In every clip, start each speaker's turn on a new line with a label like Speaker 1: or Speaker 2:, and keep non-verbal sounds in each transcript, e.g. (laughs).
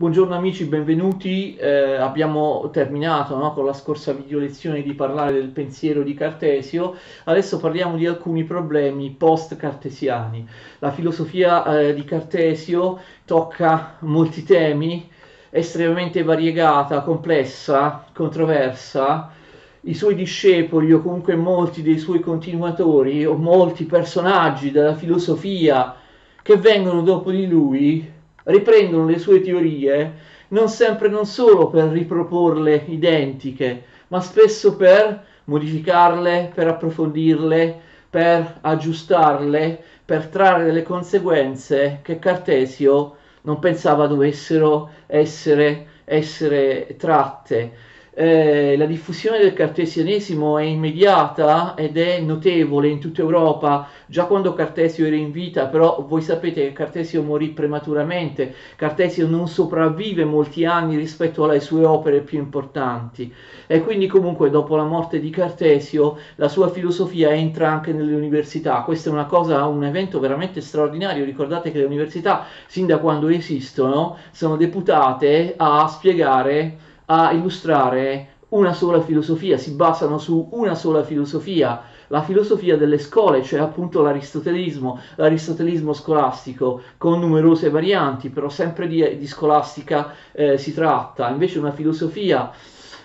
Speaker 1: Buongiorno amici, benvenuti. Eh, abbiamo terminato no, con la scorsa video lezione di parlare del pensiero di Cartesio. Adesso parliamo di alcuni problemi post-cartesiani. La filosofia eh, di Cartesio tocca molti temi, estremamente variegata, complessa, controversa. I suoi discepoli o comunque molti dei suoi continuatori o molti personaggi della filosofia che vengono dopo di lui riprendono le sue teorie non sempre non solo per riproporle identiche, ma spesso per modificarle, per approfondirle, per aggiustarle, per trarre delle conseguenze che Cartesio non pensava dovessero essere, essere tratte eh, la diffusione del cartesianesimo è immediata ed è notevole in tutta Europa, già quando Cartesio era in vita, però voi sapete che Cartesio morì prematuramente, Cartesio non sopravvive molti anni rispetto alle sue opere più importanti. E quindi comunque dopo la morte di Cartesio la sua filosofia entra anche nelle università, questo è una cosa, un evento veramente straordinario, ricordate che le università sin da quando esistono sono deputate a spiegare a illustrare una sola filosofia, si basano su una sola filosofia, la filosofia delle scuole, cioè appunto l'aristotelismo, l'aristotelismo scolastico, con numerose varianti, però sempre di, di scolastica eh, si tratta, invece una filosofia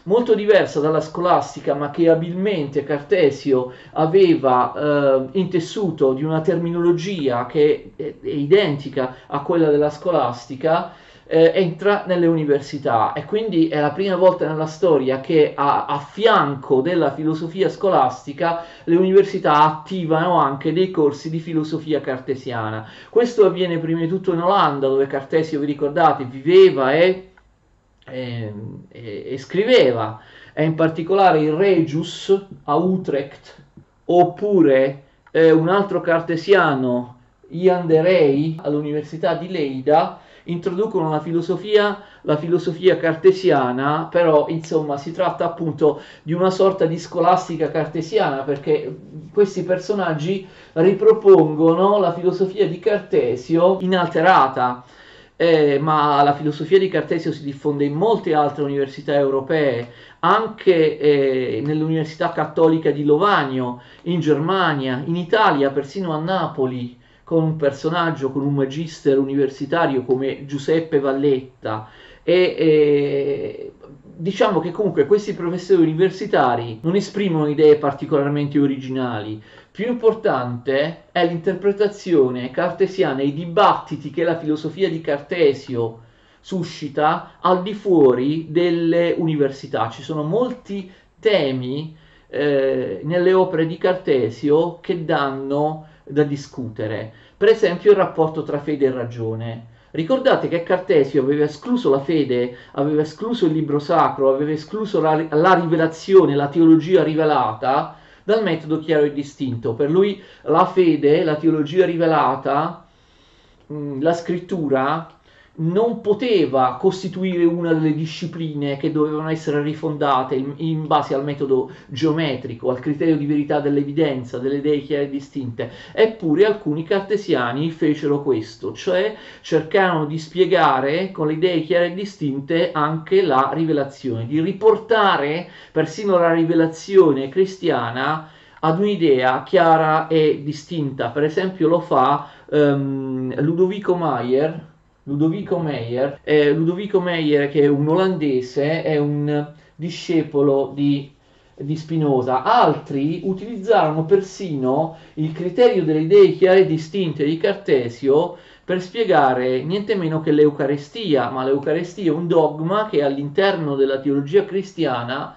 Speaker 1: molto diversa dalla scolastica, ma che abilmente Cartesio aveva eh, intessuto di una terminologia che è, è identica a quella della scolastica, eh, entra nelle università e quindi è la prima volta nella storia che a, a, fianco della filosofia scolastica le università attivano anche dei corsi di filosofia cartesiana. Questo avviene prima di tutto in Olanda dove Cartesio, vi ricordate, viveva e, e, e, e scriveva, e in particolare il Regius a Utrecht oppure eh, un altro cartesiano Ian de Rey all'Università di Leida introducono la filosofia, la filosofia cartesiana, però insomma si tratta appunto di una sorta di scolastica cartesiana perché questi personaggi ripropongono la filosofia di Cartesio inalterata. Eh, ma la filosofia di Cartesio si diffonde in molte altre università europee, anche eh, nell'Università Cattolica di Lovanio, in Germania, in Italia, persino a Napoli con un personaggio, con un magister universitario come Giuseppe Valletta e, e diciamo che comunque questi professori universitari non esprimono idee particolarmente originali. Più importante è l'interpretazione cartesiana e i dibattiti che la filosofia di Cartesio suscita al di fuori delle università. Ci sono molti temi eh, nelle opere di Cartesio che danno da discutere. Per esempio il rapporto tra fede e ragione. Ricordate che Cartesio aveva escluso la fede, aveva escluso il libro sacro, aveva escluso la, la rivelazione, la teologia rivelata dal metodo chiaro e distinto. Per lui la fede, la teologia rivelata, mh, la scrittura non poteva costituire una delle discipline che dovevano essere rifondate in, in, base al metodo geometrico, al criterio di verità dell'evidenza, delle idee chiare e distinte. Eppure alcuni cartesiani fecero questo, cioè cercarono di spiegare con le idee chiare e distinte anche la rivelazione, di riportare persino la rivelazione cristiana ad un'idea chiara e distinta. Per esempio lo fa um, Ludovico Maier Ludovico Meyer. Eh, Ludovico Meyer, che è un olandese, è un discepolo di, di Spinoza. Altri utilizzarono persino il criterio delle idee chiare e distinte di Cartesio per spiegare niente meno che l'Eucarestia, ma l'Eucarestia è un dogma che all'interno della teologia cristiana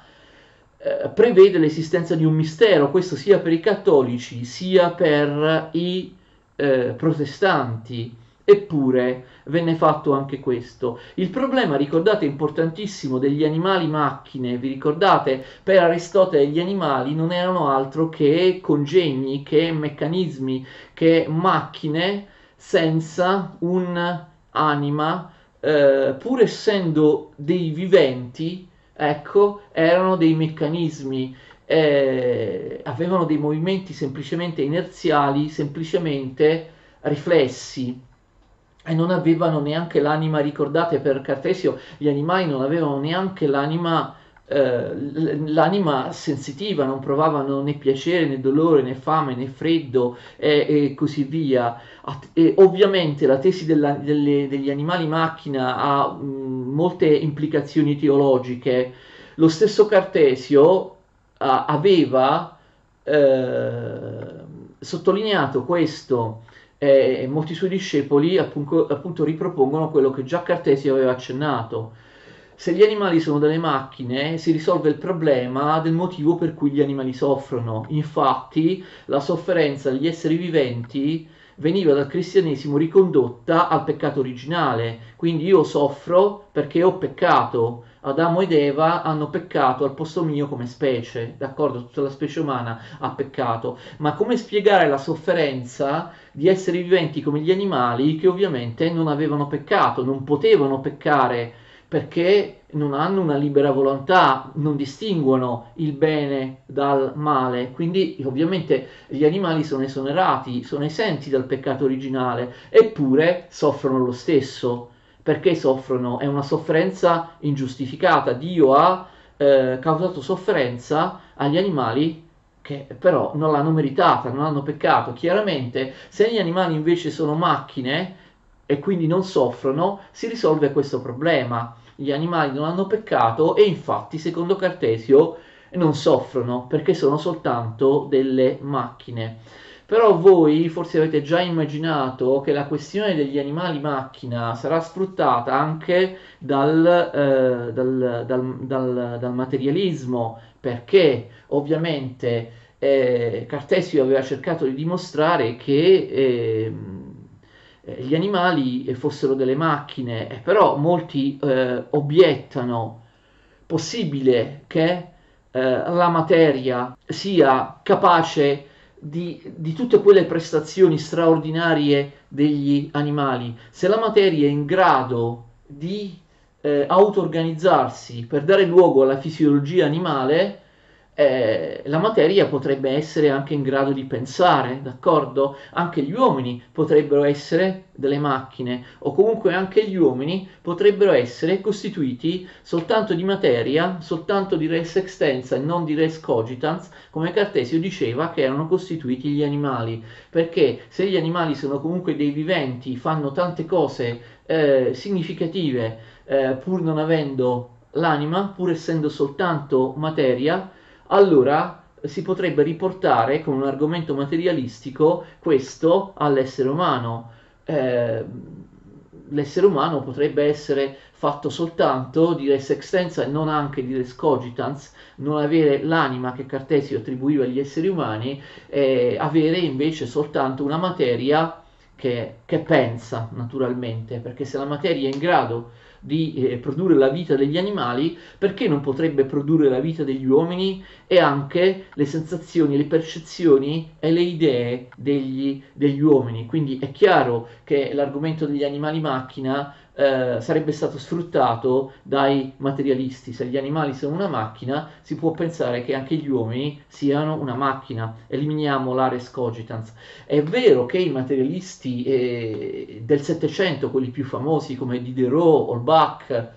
Speaker 1: eh, prevede l'esistenza di un mistero, questo sia per i cattolici sia per i eh, protestanti. Eppure venne fatto anche questo. Il problema, ricordate, importantissimo degli animali macchine, vi ricordate? Per Aristotele gli animali non erano altro che congegni, che meccanismi, che macchine senza un'anima, eh, pur essendo dei viventi, ecco, erano dei meccanismi. Eh, avevano dei movimenti semplicemente inerziali, semplicemente riflessi e non avevano neanche l'anima, ricordate per Cartesio, gli animali non avevano neanche l'anima, eh, l'anima sensitiva, non provavano né piacere né dolore né fame né freddo e, e così via. E ovviamente la tesi della, delle, degli animali macchina ha mh, molte implicazioni teologiche. Lo stesso Cartesio a, aveva eh, sottolineato questo e molti suoi discepoli appunto, appunto ripropongono quello che già Cartesio aveva accennato. Se gli animali sono delle macchine, si risolve il problema del motivo per cui gli animali soffrono. Infatti, la sofferenza degli esseri viventi veniva dal cristianesimo ricondotta al peccato originale. Quindi io soffro perché ho peccato. Adamo ed Eva hanno peccato al posto mio come specie, d'accordo? Tutta la specie umana ha peccato. Ma come spiegare la sofferenza di esseri viventi come gli animali che ovviamente non avevano peccato, non potevano peccare perché non hanno una libera volontà, non distinguono il bene dal male, quindi ovviamente gli animali sono esonerati, sono esenti dal peccato originale, eppure soffrono lo stesso. Perché soffrono? È una sofferenza ingiustificata. Dio ha eh, causato sofferenza agli animali che però non l'hanno meritata, non hanno peccato. Chiaramente, se gli animali invece sono macchine e quindi non soffrono, si risolve questo problema. Gli animali non hanno peccato e infatti, secondo Cartesio, non soffrono perché sono soltanto delle macchine. Però voi forse avete già immaginato che la questione degli animali macchina sarà sfruttata anche dal, eh, dal, dal, dal materialismo, perché ovviamente eh, Cartesio aveva cercato di dimostrare che ehm, eh, gli animali fossero delle macchine, eh, però molti eh, obiettano possibile che eh, la materia sia capace di, di, tutte quelle prestazioni straordinarie degli animali. Se la materia è in grado di eh, auto-organizzarsi per dare luogo alla fisiologia animale, eh, la materia potrebbe essere anche in grado di pensare, d'accordo? Anche gli uomini potrebbero essere delle macchine o comunque anche gli uomini potrebbero essere costituiti soltanto di materia, soltanto di res extensa e non di res cogitans, come Cartesio diceva che erano costituiti gli animali, perché se gli animali sono comunque dei viventi, fanno tante cose eh, significative eh, pur non avendo l'anima, pur essendo soltanto materia, allora si potrebbe riportare con un argomento materialistico questo all'essere umano. Eh, l'essere umano potrebbe essere fatto soltanto di res extensa e non anche di res cogitans, non avere l'anima che Cartesio attribuiva agli esseri umani, e avere invece soltanto una materia che, che pensa naturalmente, perché se la materia è in grado di eh, produrre la vita degli animali, perché non potrebbe produrre la vita degli uomini e anche le sensazioni, le percezioni e le idee degli, degli uomini? Quindi è chiaro che l'argomento degli animali macchina eh, sarebbe stato sfruttato dai materialisti. Se gli animali sono una macchina, si può pensare che anche gli uomini siano una macchina. Eliminiamo l'ares cogitans. È vero che i materialisti eh, del Settecento, quelli più famosi come Diderot, Holbach,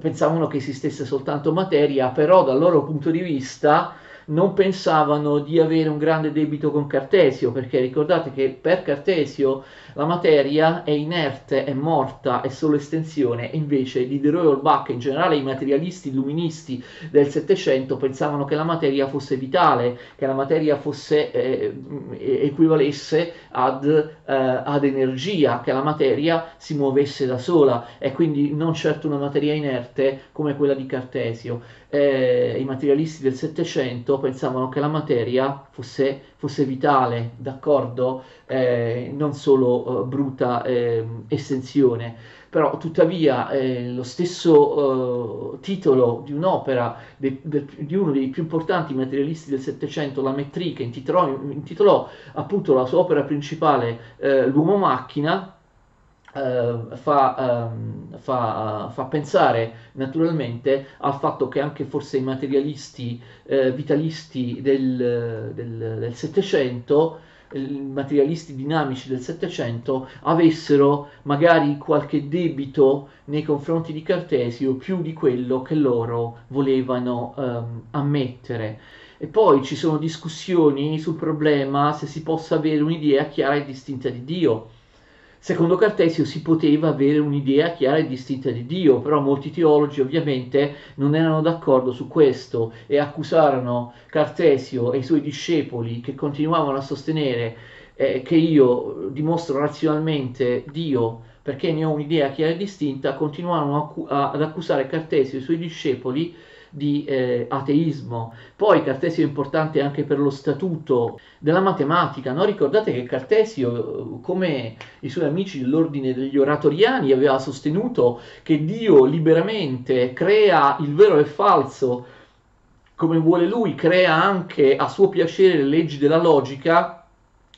Speaker 1: pensavano che esistesse soltanto materia, però dal loro punto di vista non pensavano di avere un grande debito con Cartesio, perché ricordate che per Cartesio la materia è inerte, è morta, è solo estensione, invece Diderot e Holbach, in generale i materialisti illuministi del Settecento, pensavano che la materia fosse vitale, che la materia fosse, eh, equivalesse ad, eh, ad energia, che la materia si muovesse da sola, e quindi non certo una materia inerte come quella di Cartesio. Eh, I materialisti del Settecento pensavano che la materia fosse, fosse vitale, d'accordo? Eh, non solo eh, bruta eh, estensione. Però tuttavia eh, lo stesso eh, titolo di un'opera de, de, di uno dei più importanti materialisti del Settecento, la Metri, che intitolò, intitolò appunto la sua opera principale eh, L'uomo macchina, Uh, fa, um, fa, uh, fa, pensare naturalmente al fatto che anche forse i materialisti uh, vitalisti del, Settecento materialisti dinamici del Settecento avessero magari qualche debito nei confronti di Cartesio più di quello che loro volevano um, ammettere. E poi ci sono discussioni sul problema se si possa avere un'idea chiara e distinta di Dio. Secondo Cartesio si poteva avere un'idea chiara e distinta di Dio, però molti teologi ovviamente non erano d'accordo su questo e accusarono Cartesio e i suoi discepoli che continuavano a sostenere eh, che io dimostro razionalmente Dio perché ne ho un'idea chiara e distinta, continuavano ad accusare Cartesio e i suoi discepoli di eh, ateismo. Poi Cartesio è importante anche per lo statuto della matematica. No? Ricordate che Cartesio, come i suoi amici dell'ordine degli oratoriani, aveva sostenuto che Dio liberamente crea il vero e il falso come vuole lui, crea anche a suo piacere le leggi della logica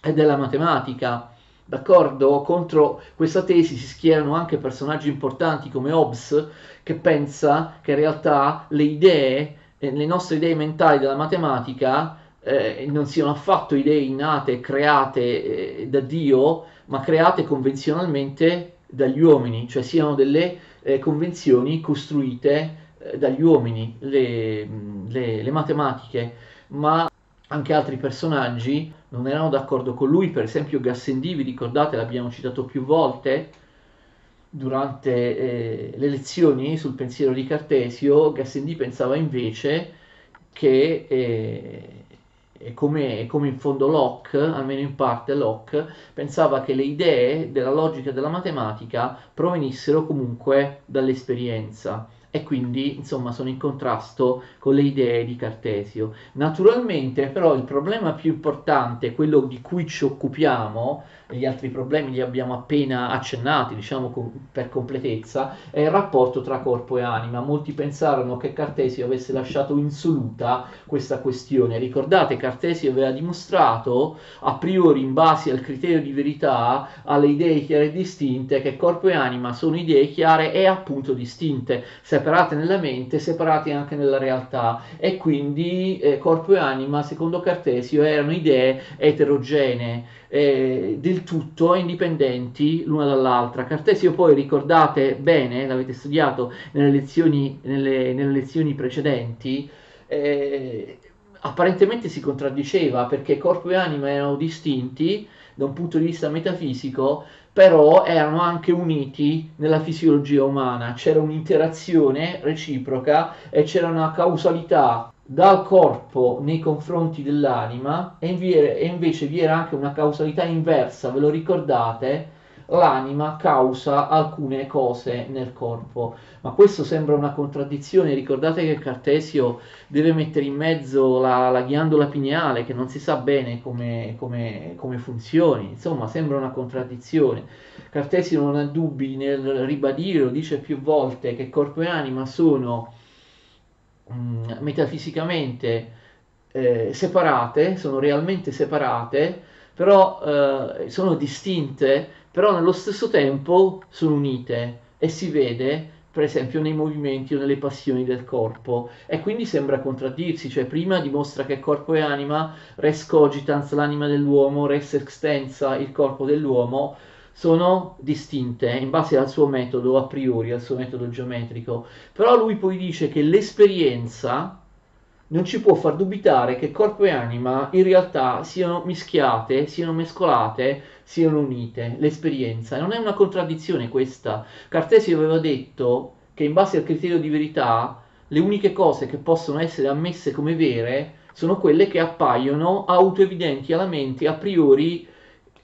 Speaker 1: e della matematica. D'accordo? Contro questa tesi si schierano anche personaggi importanti come Hobbes, che pensa che in realtà le idee, eh, le nostre idee mentali della matematica eh, non siano affatto idee innate, create eh, da Dio, ma create convenzionalmente dagli uomini, cioè siano delle eh, convenzioni costruite eh, dagli uomini, le, le, le matematiche, ma anche altri personaggi non erano d'accordo con lui, per esempio Gassendi, vi ricordate, l'abbiamo citato più volte durante eh, le lezioni sul pensiero di Cartesio, Gassendi pensava invece che, eh, come, come, in fondo Locke, almeno in parte Locke, pensava che le idee della logica e della matematica provenissero comunque dall'esperienza e quindi insomma sono in contrasto con le idee di Cartesio. Naturalmente però il problema più importante, quello di cui ci occupiamo, gli altri problemi li abbiamo appena accennati, diciamo com- per completezza, è il rapporto tra corpo e anima. Molti pensarono che Cartesio avesse lasciato insoluta questa questione. Ricordate, Cartesio aveva dimostrato a priori in base al criterio di verità, alle idee chiare e distinte, che corpo e anima sono idee chiare e appunto distinte, separate nella mente, separate anche nella realtà e quindi eh, corpo e anima, secondo Cartesio, erano idee eterogenee eh, del tutto indipendenti l'una dall'altra. Cartesio poi ricordate bene, l'avete studiato nelle lezioni, nelle, nelle lezioni precedenti, eh, apparentemente si contraddiceva perché corpo e anima erano distinti da un punto di vista metafisico, però erano anche uniti nella fisiologia umana, c'era un'interazione reciproca e c'era una causalità dal corpo nei confronti dell'anima e, invece vi era anche una causalità inversa, ve lo ricordate? L'anima causa alcune cose nel corpo, ma questo sembra una contraddizione. Ricordate che Cartesio deve mettere in mezzo la, la ghiandola pineale, che non si sa bene come, come, come funzioni, insomma, sembra una contraddizione. Cartesio non ha dubbi nel ribadire, lo dice più volte, che corpo e anima sono mm, metafisicamente eh, separate, sono realmente separate, però eh, sono distinte, però nello stesso tempo sono unite e si vede per esempio nei movimenti o nelle passioni del corpo. E quindi sembra contraddirsi, cioè prima dimostra che corpo e anima, res cogitans l'anima dell'uomo, res extensa il corpo dell'uomo, sono distinte in base al suo metodo a priori, al suo metodo geometrico, però lui poi dice che l'esperienza non ci può far dubitare che corpo e anima in realtà siano mischiate, siano mescolate, siano unite, l'esperienza. Non è una contraddizione questa. Cartesio aveva detto che in base al criterio di verità le uniche cose che possono essere ammesse come vere sono quelle che appaiono autoevidenti alla mente a priori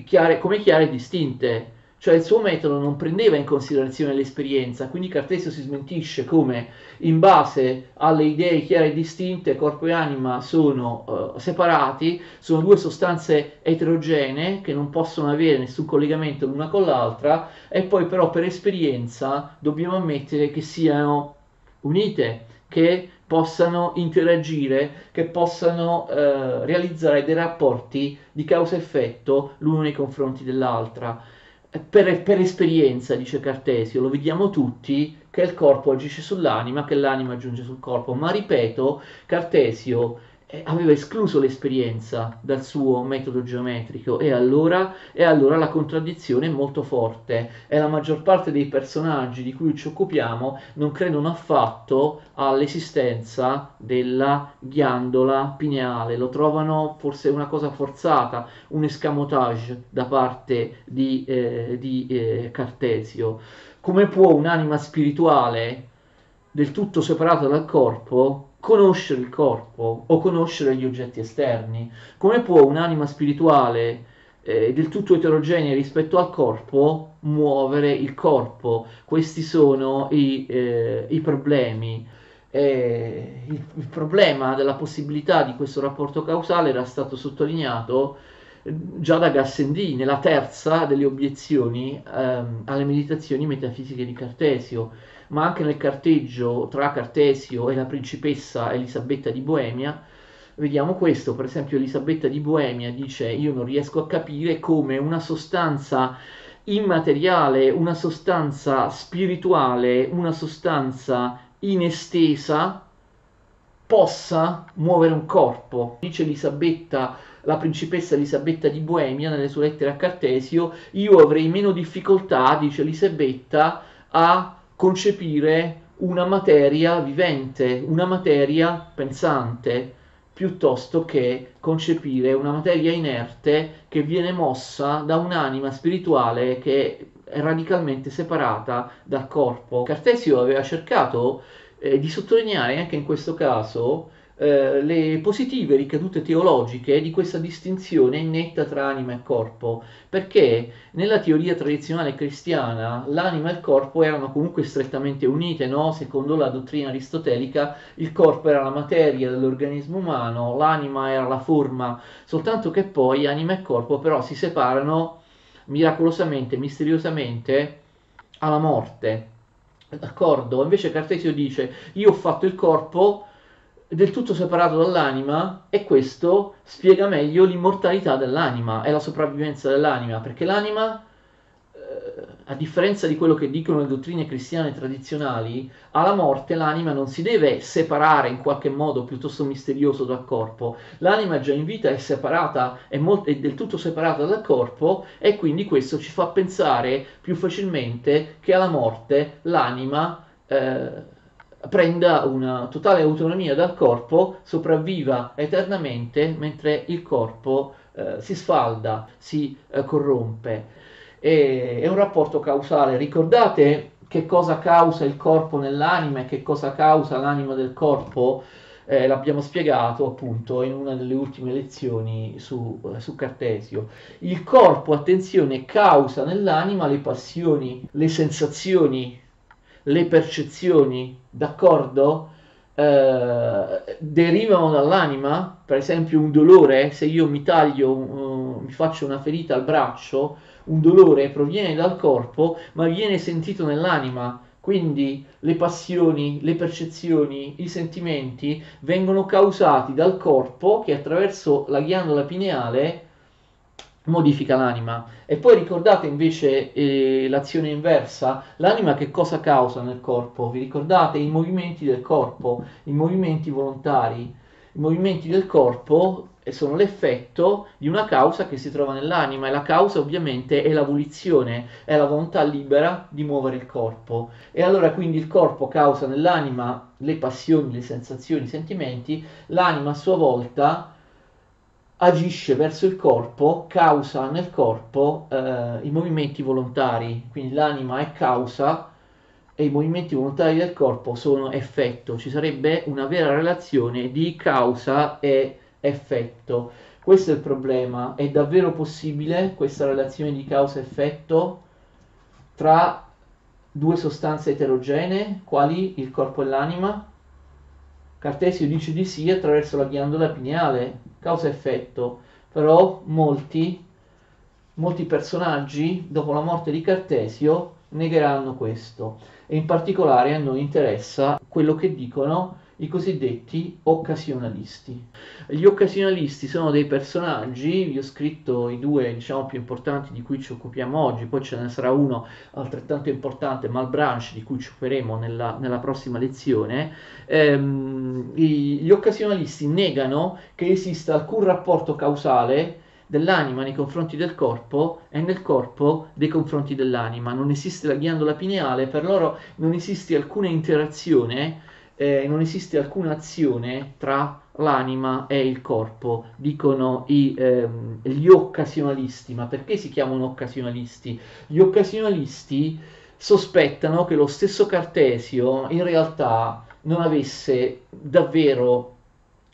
Speaker 1: chiare, come chiare e distinte. Cioè il suo metodo non prendeva in considerazione l'esperienza, quindi Cartesio si smentisce come in base alle idee chiare e distinte corpo e anima sono uh, separati, sono due sostanze eterogenee che non possono avere nessun collegamento l'una con l'altra e poi però per esperienza dobbiamo ammettere che siano unite, che possano interagire, che possano eh, realizzare dei rapporti di causa-effetto l'uno nei confronti dell'altra. Per, per, esperienza, dice Cartesio, lo vediamo tutti che il corpo agisce sull'anima, che l'anima aggiunge sul corpo, ma ripeto, Cartesio aveva escluso l'esperienza dal suo metodo geometrico e allora, e allora, la contraddizione è molto forte e la maggior parte dei personaggi di cui ci occupiamo non credono affatto all'esistenza della ghiandola pineale, lo trovano forse una cosa forzata, un escamotage da parte di, eh, di eh, Cartesio. Come può un'anima spirituale del tutto separata dal corpo conoscere il corpo o conoscere gli oggetti esterni. Come può un'anima spirituale eh, del tutto eterogenea rispetto al corpo muovere il corpo? Questi sono i, eh, i problemi. Eh, il, il, problema della possibilità di questo rapporto causale era stato sottolineato eh, già da Gassendi nella terza delle obiezioni ehm, alle meditazioni metafisiche di Cartesio ma anche nel carteggio tra Cartesio e la principessa Elisabetta di Boemia, vediamo questo, per esempio Elisabetta di Boemia dice io non riesco a capire come una sostanza immateriale, una sostanza spirituale, una sostanza inestesa possa muovere un corpo. Dice Elisabetta, la principessa Elisabetta di Boemia nelle sue lettere a Cartesio, io avrei meno difficoltà, dice Elisabetta, a concepire una materia vivente, una materia pensante, piuttosto che concepire una materia inerte che viene mossa da un'anima spirituale che è radicalmente separata dal corpo. Cartesio aveva cercato eh, di sottolineare anche in questo caso eh, le positive ricadute teologiche di questa distinzione netta tra anima e corpo, perché nella teoria tradizionale cristiana l'anima e il corpo erano comunque strettamente unite, no? secondo la dottrina aristotelica il corpo era la materia dell'organismo umano, l'anima era la forma, soltanto che poi anima e corpo però si separano miracolosamente, misteriosamente alla morte. D'accordo? Invece Cartesio dice: Io ho fatto il corpo del tutto separato dall'anima e questo spiega meglio l'immortalità dell'anima e la sopravvivenza dell'anima, perché l'anima, eh, a differenza di quello che dicono le dottrine cristiane tradizionali, alla morte l'anima non si deve separare in qualche modo piuttosto misterioso dal corpo, l'anima già in vita è separata, è, molto, è del tutto separata dal corpo e quindi questo ci fa pensare più facilmente che alla morte l'anima... Eh, prenda una totale autonomia dal corpo, sopravviva eternamente mentre il corpo eh, si sfalda, si eh, corrompe. E, è un rapporto causale. Ricordate che cosa causa il corpo nell'anima e che cosa causa l'anima del corpo? Eh, l'abbiamo spiegato appunto in una delle ultime lezioni su, eh, su Cartesio. Il corpo, attenzione, causa nell'anima le passioni, le sensazioni, le percezioni, d'accordo? Eh, derivano dall'anima, per esempio un dolore, se io mi taglio, uh, mi faccio una ferita al braccio, un dolore proviene dal corpo, ma viene sentito nell'anima. Quindi le passioni, le percezioni, i sentimenti vengono causati dal corpo che attraverso la ghiandola pineale modifica l'anima. E poi ricordate invece eh, l'azione inversa, l'anima che cosa causa nel corpo? Vi ricordate i movimenti del corpo, i movimenti volontari? I movimenti del corpo sono l'effetto di una causa che si trova nell'anima e la causa ovviamente è la volizione, è la volontà libera di muovere il corpo. E allora quindi il corpo causa nell'anima le passioni, le sensazioni, i sentimenti, l'anima a sua volta agisce verso il corpo, causa nel corpo eh, i movimenti volontari, quindi l'anima è causa e i movimenti volontari del corpo sono effetto, ci sarebbe una vera relazione di causa e effetto. Questo è il problema, è davvero possibile questa relazione di causa-effetto tra due sostanze eterogenee, quali il corpo e l'anima? Cartesio dice di sì attraverso la ghiandola pineale, causa-effetto, però molti, molti personaggi dopo la morte di Cartesio negheranno questo. E in particolare a noi interessa quello che dicono i cosiddetti occasionalisti. Gli occasionalisti sono dei personaggi, vi ho scritto i due diciamo, più importanti di cui ci occupiamo oggi, poi ce ne sarà uno altrettanto importante, Malbranche, di cui ci occuperemo nella, nella prossima lezione. Ehm, gli occasionalisti negano che esista alcun rapporto causale dell'anima nei confronti del corpo e nel corpo nei confronti dell'anima. Non esiste la ghiandola pineale, per loro non esiste alcuna interazione, eh, non esiste alcuna azione tra l'anima e il corpo, dicono i, ehm, gli occasionalisti. Ma perché si chiamano occasionalisti? Gli occasionalisti sospettano che lo stesso Cartesio in realtà non avesse davvero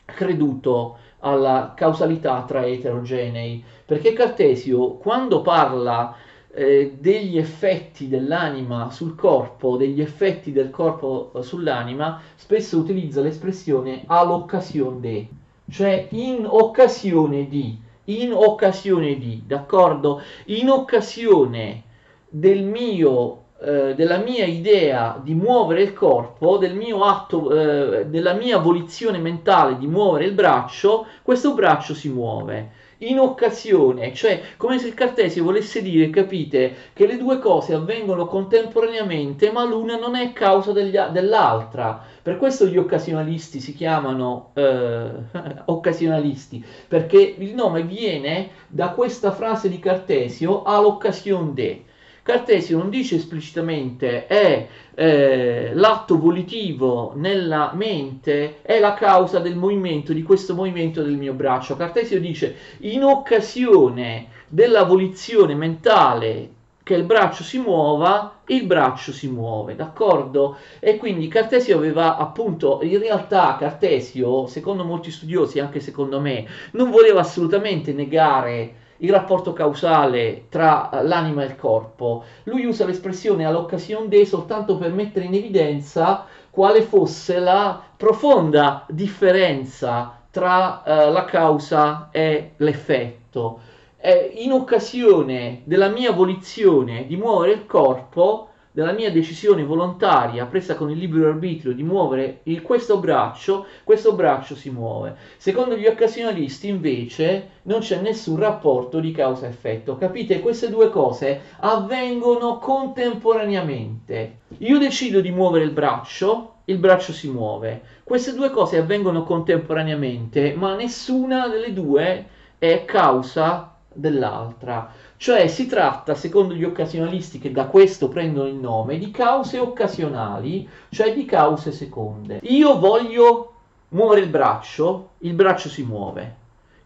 Speaker 1: creduto alla causalità tra eterogenei, perché Cartesio quando parla eh, degli effetti dell'anima sul corpo, degli effetti del corpo eh, sull'anima, spesso utilizza l'espressione all'occasione de, cioè in occasione di, in occasione di, d'accordo? In occasione del mio eh, della mia idea di muovere il corpo, del mio atto, eh, della mia volizione mentale di muovere il braccio, questo braccio si muove. In occasione, cioè come se il Cartesio volesse dire, capite, che le due cose avvengono contemporaneamente, ma l'una non è causa degli, dell'altra. Per questo gli occasionalisti si chiamano eh, (laughs) occasionalisti, perché il nome viene da questa frase di Cartesio all'occasione de Cartesio non dice esplicitamente è eh, l'atto volitivo nella mente è la causa del movimento, di questo movimento del mio braccio. Cartesio dice in occasione della volizione mentale che il braccio si muova, il braccio si muove, d'accordo? E quindi Cartesio aveva appunto, in realtà Cartesio, secondo molti studiosi, anche secondo me, non voleva assolutamente negare il rapporto causale tra l'anima e il corpo. Lui usa l'espressione all'occasione de soltanto per mettere in evidenza quale fosse la profonda differenza tra uh, la causa e l'effetto. Eh, in occasione della mia volizione di muovere il corpo, della mia decisione volontaria presa con il libero arbitrio di muovere il, questo braccio, questo braccio si muove. Secondo gli occasionalisti invece non c'è nessun rapporto di causa-effetto. Capite? Queste due cose avvengono contemporaneamente. Io decido di muovere il braccio, il braccio si muove. Queste due cose avvengono contemporaneamente, ma nessuna delle due è causa dell'altra. Cioè si tratta, secondo gli occasionalisti che da questo prendono il nome, di cause occasionali, cioè di cause seconde. Io voglio muovere il braccio, il braccio si muove.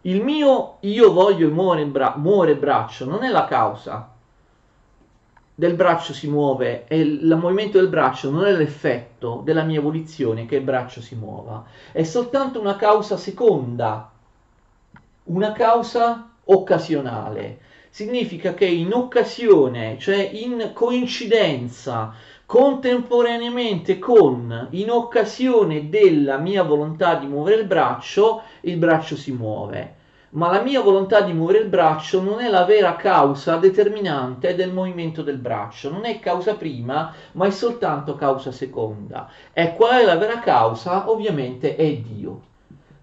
Speaker 1: Il mio io voglio muovere bra- muovere braccio non è la causa del braccio si muove e il movimento del braccio non è l'effetto della mia volizione che il braccio si muova, è soltanto una causa seconda, una causa occasionale significa che in occasione, cioè in coincidenza, contemporaneamente con, in occasione della mia volontà di muovere il braccio, il braccio si muove. Ma la mia volontà di muovere il braccio non è la vera causa determinante del movimento del braccio, non è causa prima, ma è soltanto causa seconda. E qual è la vera causa? Ovviamente è Dio.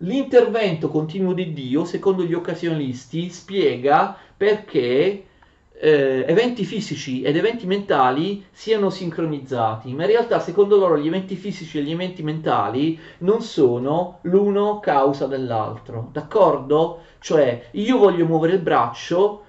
Speaker 1: L'intervento continuo di Dio, secondo gli occasionalisti, spiega perché eh, eventi fisici ed eventi mentali siano sincronizzati, ma in realtà secondo loro gli eventi fisici e gli eventi mentali non sono l'uno causa dell'altro, d'accordo? Cioè io voglio muovere il braccio,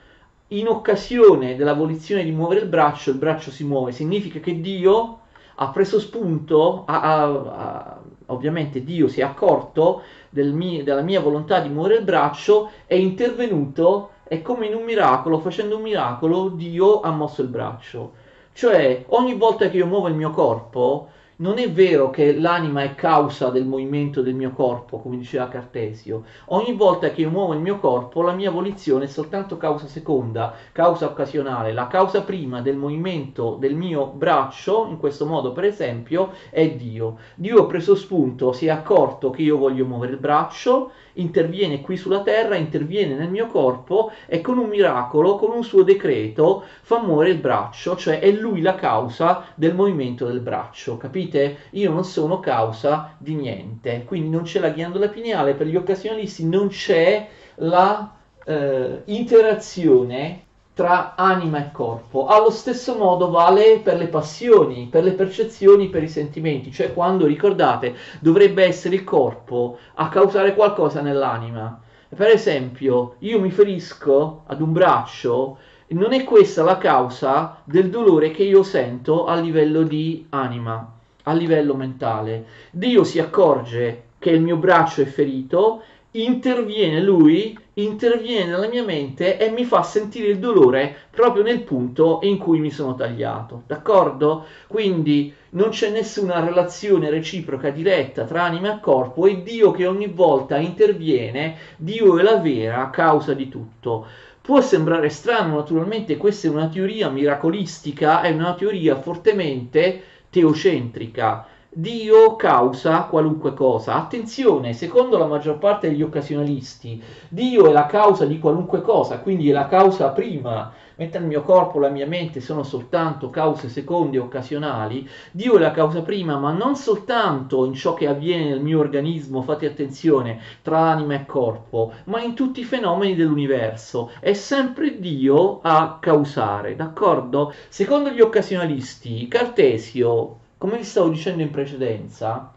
Speaker 1: in occasione della volizione di muovere il braccio, il braccio si muove, significa che Dio ha preso spunto, ha, ha, ha, ovviamente Dio si è accorto del mio, della mia volontà di muovere il braccio, è intervenuto e come in un miracolo, facendo un miracolo, Dio ha mosso il braccio. Cioè, ogni volta che io muovo il mio corpo, non è vero che l'anima è causa del movimento del mio corpo, come diceva Cartesio. Ogni volta che io muovo il mio corpo, la mia volizione è soltanto causa seconda, causa occasionale. La causa prima del movimento del mio braccio, in questo modo per esempio, è Dio. Dio ha preso spunto, si è accorto che io voglio muovere il braccio interviene qui sulla terra, interviene nel mio corpo e con un miracolo, con un suo decreto, fa muovere il braccio, cioè è lui la causa del movimento del braccio, capite? Io non sono causa di niente, quindi non c'è la ghiandola pineale, per gli occasionalisti non c'è la eh, interazione tra anima e corpo. Allo stesso modo vale per le passioni, per le percezioni, per i sentimenti, cioè quando ricordate dovrebbe essere il corpo a causare qualcosa nell'anima. Per esempio, io mi ferisco ad un braccio, non è questa la causa del dolore che io sento a livello di anima, a livello mentale. Dio si accorge che il mio braccio è ferito interviene lui, interviene nella mia mente e mi fa sentire il dolore proprio nel punto in cui mi sono tagliato, d'accordo? Quindi non c'è nessuna relazione reciproca diretta tra anima e corpo e Dio che ogni volta interviene, Dio è la vera causa di tutto. Può sembrare strano, naturalmente questa è una teoria miracolistica, è una teoria fortemente teocentrica Dio causa qualunque cosa. Attenzione, secondo la maggior parte degli occasionalisti, Dio è la causa di qualunque cosa, quindi è la causa prima, mentre il mio corpo e la mia mente sono soltanto cause seconde occasionali, Dio è la causa prima, ma non soltanto in ciò che avviene nel mio organismo, fate attenzione, tra anima e corpo, ma in tutti i fenomeni dell'universo. È sempre Dio a causare, d'accordo? Secondo gli occasionalisti, Cartesio come vi stavo dicendo in precedenza,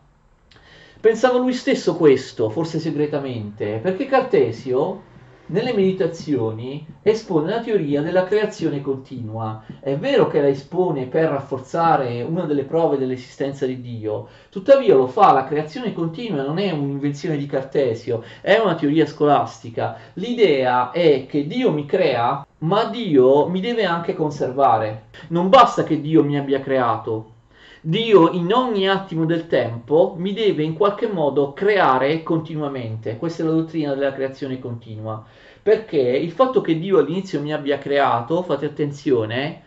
Speaker 1: pensava lui stesso questo, forse segretamente, perché Cartesio nelle meditazioni espone la teoria della creazione continua. È vero che la espone per rafforzare una delle prove dell'esistenza di Dio, tuttavia lo fa, la creazione continua non è un'invenzione di Cartesio, è una teoria scolastica. L'idea è che Dio mi crea, ma Dio mi deve anche conservare. Non basta che Dio mi abbia creato, Dio in ogni attimo del tempo mi deve in qualche modo creare continuamente. Questa è la dottrina della creazione continua. Perché il fatto che Dio all'inizio mi abbia creato, fate attenzione,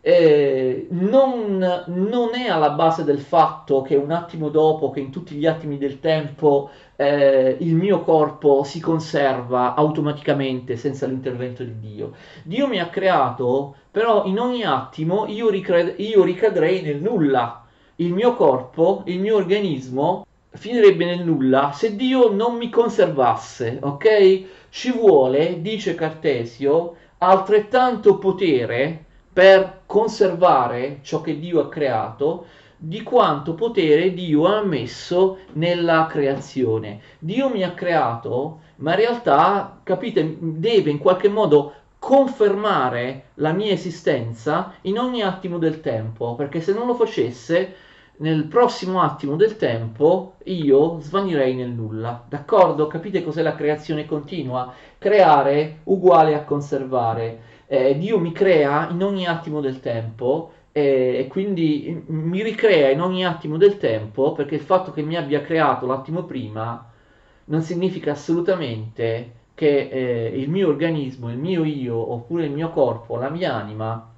Speaker 1: eh, non, non, è alla base del fatto che un attimo dopo, che in tutti gli attimi del tempo, eh, il mio corpo si conserva automaticamente senza l'intervento di Dio. Dio mi ha creato, però in ogni attimo io, ricred- io ricadrei nel nulla. Il mio corpo, il mio organismo finirebbe nel nulla se Dio non mi conservasse, ok? Ci vuole, dice Cartesio, altrettanto potere per conservare ciò che Dio ha creato di quanto potere Dio ha messo nella creazione. Dio mi ha creato, ma in realtà, capite, deve in qualche modo confermare la mia esistenza in ogni attimo del tempo, perché se non lo facesse, nel prossimo attimo del tempo io svanirei nel nulla. D'accordo? Capite cos'è la creazione continua? Creare uguale a conservare eh, Dio mi crea in ogni attimo del tempo eh, e quindi mi ricrea in ogni attimo del tempo perché il fatto che mi abbia creato l'attimo prima non significa assolutamente che eh, il mio organismo, il mio io oppure il mio corpo, la mia anima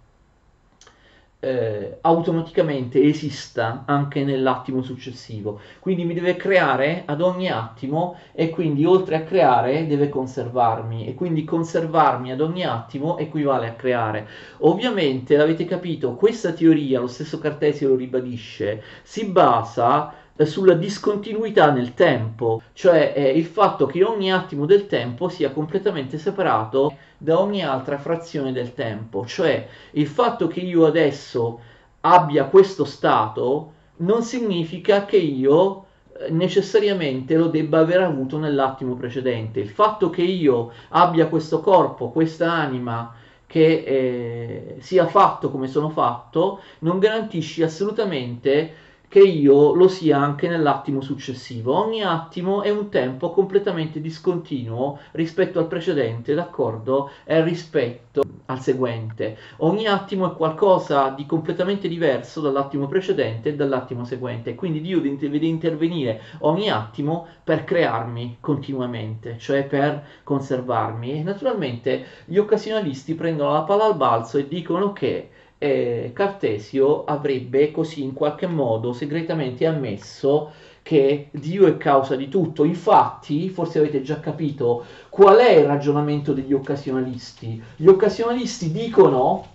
Speaker 1: eh, automaticamente esista anche nell'attimo successivo. Quindi mi deve creare ad ogni attimo e quindi oltre a creare deve conservarmi e quindi conservarmi ad ogni attimo equivale a creare. Ovviamente, l'avete capito, questa teoria, lo stesso Cartesio lo ribadisce, si basa sulla discontinuità nel tempo, cioè eh, il fatto che ogni attimo del tempo sia completamente separato da ogni altra frazione del tempo, cioè il fatto che io adesso abbia questo stato non significa che io eh, necessariamente lo debba aver avuto nell'attimo precedente. Il fatto che io abbia questo corpo, questa anima che eh, sia fatto come sono fatto, non garantisce assolutamente che io lo sia anche nell'attimo successivo. Ogni attimo è un tempo completamente discontinuo rispetto al precedente, d'accordo? È rispetto al seguente. Ogni attimo è qualcosa di completamente diverso dall'attimo precedente e dall'attimo seguente. Quindi Dio deve intervenire ogni attimo per crearmi continuamente, cioè per conservarmi. E naturalmente gli occasionalisti prendono la palla al balzo e dicono che eh, Cartesio avrebbe così in qualche modo segretamente ammesso che Dio è causa di tutto. Infatti, forse avete già capito qual è il ragionamento degli occasionalisti. Gli occasionalisti dicono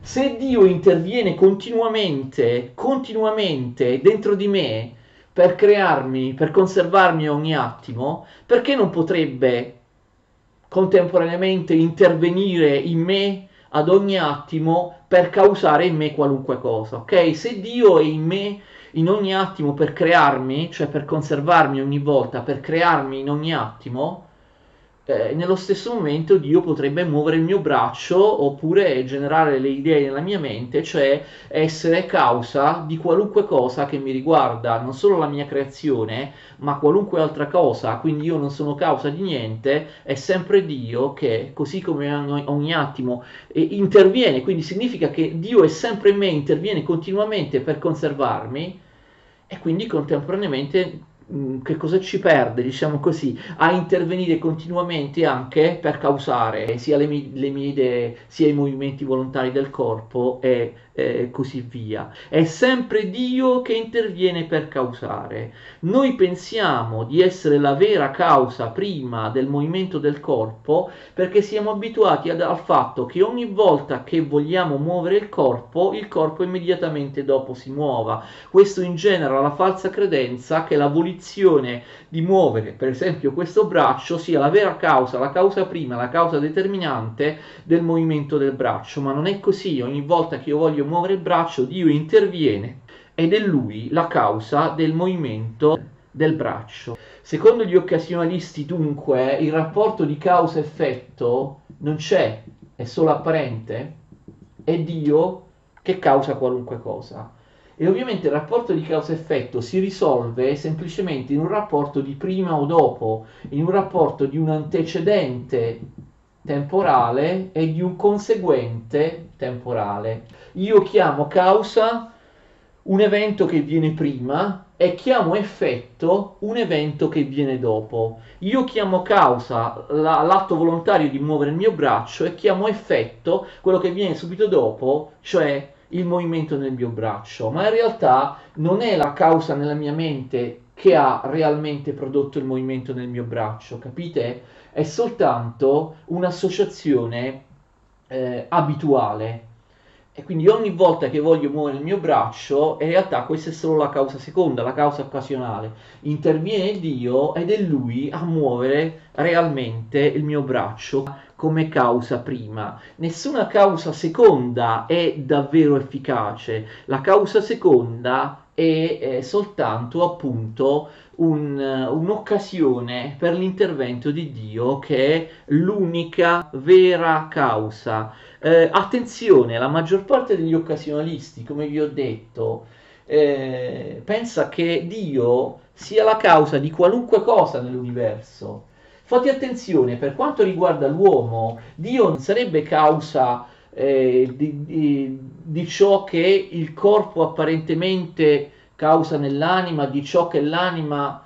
Speaker 1: Se Dio interviene continuamente, continuamente dentro di me per crearmi, per conservarmi ogni attimo, perché non potrebbe contemporaneamente intervenire in me ad ogni attimo per causare in me qualunque cosa, ok? Se Dio è in me in ogni attimo per crearmi, cioè per conservarmi ogni volta, per crearmi in ogni attimo, eh, nello stesso momento Dio potrebbe muovere il mio braccio oppure generare le idee nella mia mente, cioè essere causa di qualunque cosa che mi riguarda, non solo la mia creazione, ma qualunque altra cosa, quindi io non sono causa di niente, è sempre Dio che, così come ogni attimo, eh, interviene, quindi significa che Dio è sempre in me, interviene continuamente per conservarmi e quindi contemporaneamente che cosa ci perde, diciamo così, a intervenire continuamente anche per causare sia le, le mie idee, sia i movimenti volontari del corpo e eh, così via. È sempre Dio che interviene per causare. Noi pensiamo di essere la vera causa prima del movimento del corpo perché siamo abituati ad, al fatto che ogni volta che vogliamo muovere il corpo, il corpo immediatamente dopo si muova. Questo ingenera la falsa credenza che la volizione di muovere, per esempio, questo braccio sia la vera causa, la causa prima, la causa determinante del movimento del braccio, ma non è così. Ogni volta che io voglio muovere il braccio, Dio interviene ed è lui la causa del movimento del braccio. Secondo gli occasionalisti, dunque, il rapporto di causa-effetto non c'è, è solo apparente, è Dio che causa qualunque cosa. E ovviamente il rapporto di causa-effetto si risolve semplicemente in un rapporto di prima o dopo, in un rapporto di un antecedente temporale e di un conseguente temporale. Io chiamo causa un evento che viene prima e chiamo effetto un evento che viene dopo. Io chiamo causa la, l'atto volontario di muovere il mio braccio e chiamo effetto quello che viene subito dopo, cioè il movimento nel mio braccio, ma in realtà non è la causa nella mia mente che ha realmente prodotto il movimento nel mio braccio, capite? È soltanto un'associazione eh, abituale. E quindi ogni volta che voglio muovere il mio braccio, in realtà questa è solo la causa seconda, la causa occasionale. Interviene Dio ed è Lui a muovere realmente il mio braccio come causa prima. Nessuna causa seconda è davvero efficace. La causa seconda è, è soltanto appunto un, un'occasione per l'intervento di Dio che è l'unica vera causa. Eh, attenzione, la maggior parte degli occasionalisti, come vi ho detto, eh, pensa che Dio sia la causa di qualunque cosa nell'universo. Fate attenzione, per quanto riguarda l'uomo, Dio non sarebbe causa eh, di, di, di ciò che il corpo apparentemente causa nell'anima, di ciò che l'anima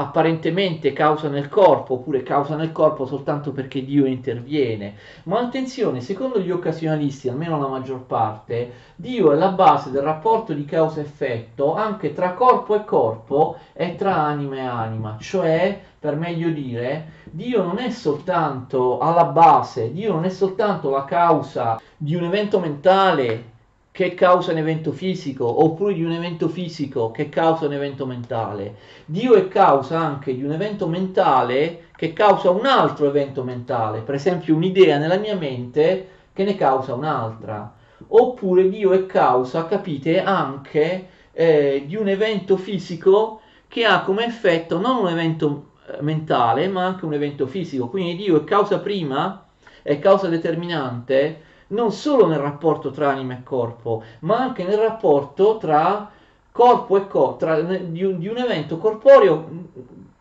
Speaker 1: apparentemente causa nel corpo, oppure causa nel corpo soltanto perché Dio interviene. Ma attenzione, secondo gli occasionalisti, almeno la maggior parte, Dio è la base del rapporto di causa-effetto anche tra corpo e corpo e tra anima e anima, cioè, per meglio dire, Dio non è soltanto alla base, Dio non è soltanto la causa di un evento mentale che causa un evento fisico, oppure di un evento fisico che causa un evento mentale. Dio è causa anche di un evento mentale che causa un altro evento mentale, per esempio un'idea nella mia mente che ne causa un'altra. Oppure Dio è causa, capite, anche eh, di un evento fisico che ha come effetto non un evento eh, mentale, ma anche un evento fisico. Quindi Dio è causa prima, è causa determinante non solo nel rapporto tra anima e corpo, ma anche nel rapporto tra corpo e corpo, di, un, di un evento corporeo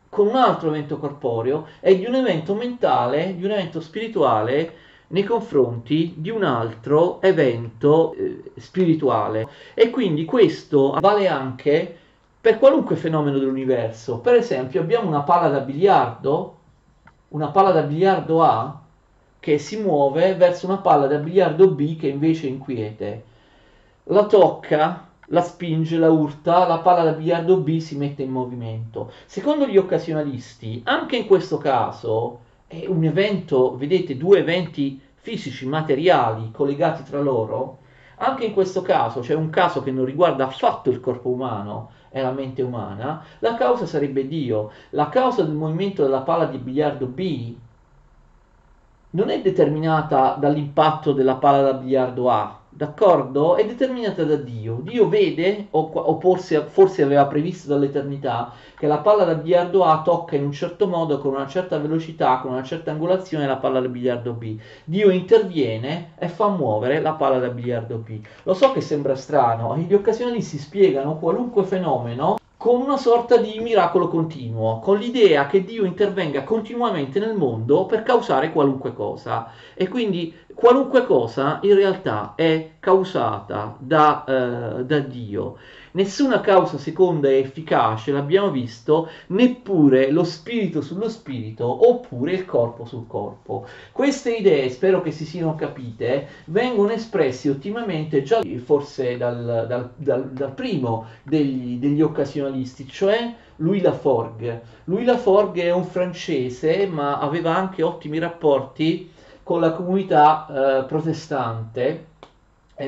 Speaker 1: con un altro evento corporeo e di un evento mentale, di un evento spirituale nei confronti di un altro evento eh, spirituale. E quindi questo vale anche per qualunque fenomeno dell'universo. Per esempio, abbiamo una palla da biliardo, una palla da biliardo A che si muove verso una palla da biliardo B che invece è inquiete. La tocca, la spinge, la urta, la palla da biliardo B si mette in movimento. Secondo gli occasionalisti, anche in questo caso è un evento, vedete, due eventi fisici, materiali, collegati tra loro, anche in questo caso, cioè un caso che non riguarda affatto il corpo umano e la mente umana, la causa sarebbe Dio. La causa del movimento della palla di biliardo B non è determinata dall'impatto della palla da biliardo A, d'accordo? È determinata da Dio. Dio vede, o, o forse, forse, aveva previsto dall'eternità, che la palla da biliardo A tocca in un certo modo, con una certa velocità, con una certa angolazione la palla da biliardo B. Dio interviene e fa muovere la palla da biliardo B. Lo so che sembra strano, gli occasionalisti spiegano qualunque fenomeno con una sorta di miracolo continuo, con l'idea che Dio intervenga continuamente nel mondo per causare qualunque cosa. E quindi qualunque cosa in realtà è causata da, eh, da Dio. Nessuna causa seconda è efficace, l'abbiamo visto, neppure lo spirito sullo spirito oppure il corpo sul corpo. Queste idee, spero che si siano capite, vengono espresse ottimamente già forse dal, dal, dal, dal primo degli, degli occasionalisti, cioè Louis Laforgue. Louis Laforgue è un francese, ma aveva anche ottimi rapporti con la comunità eh, protestante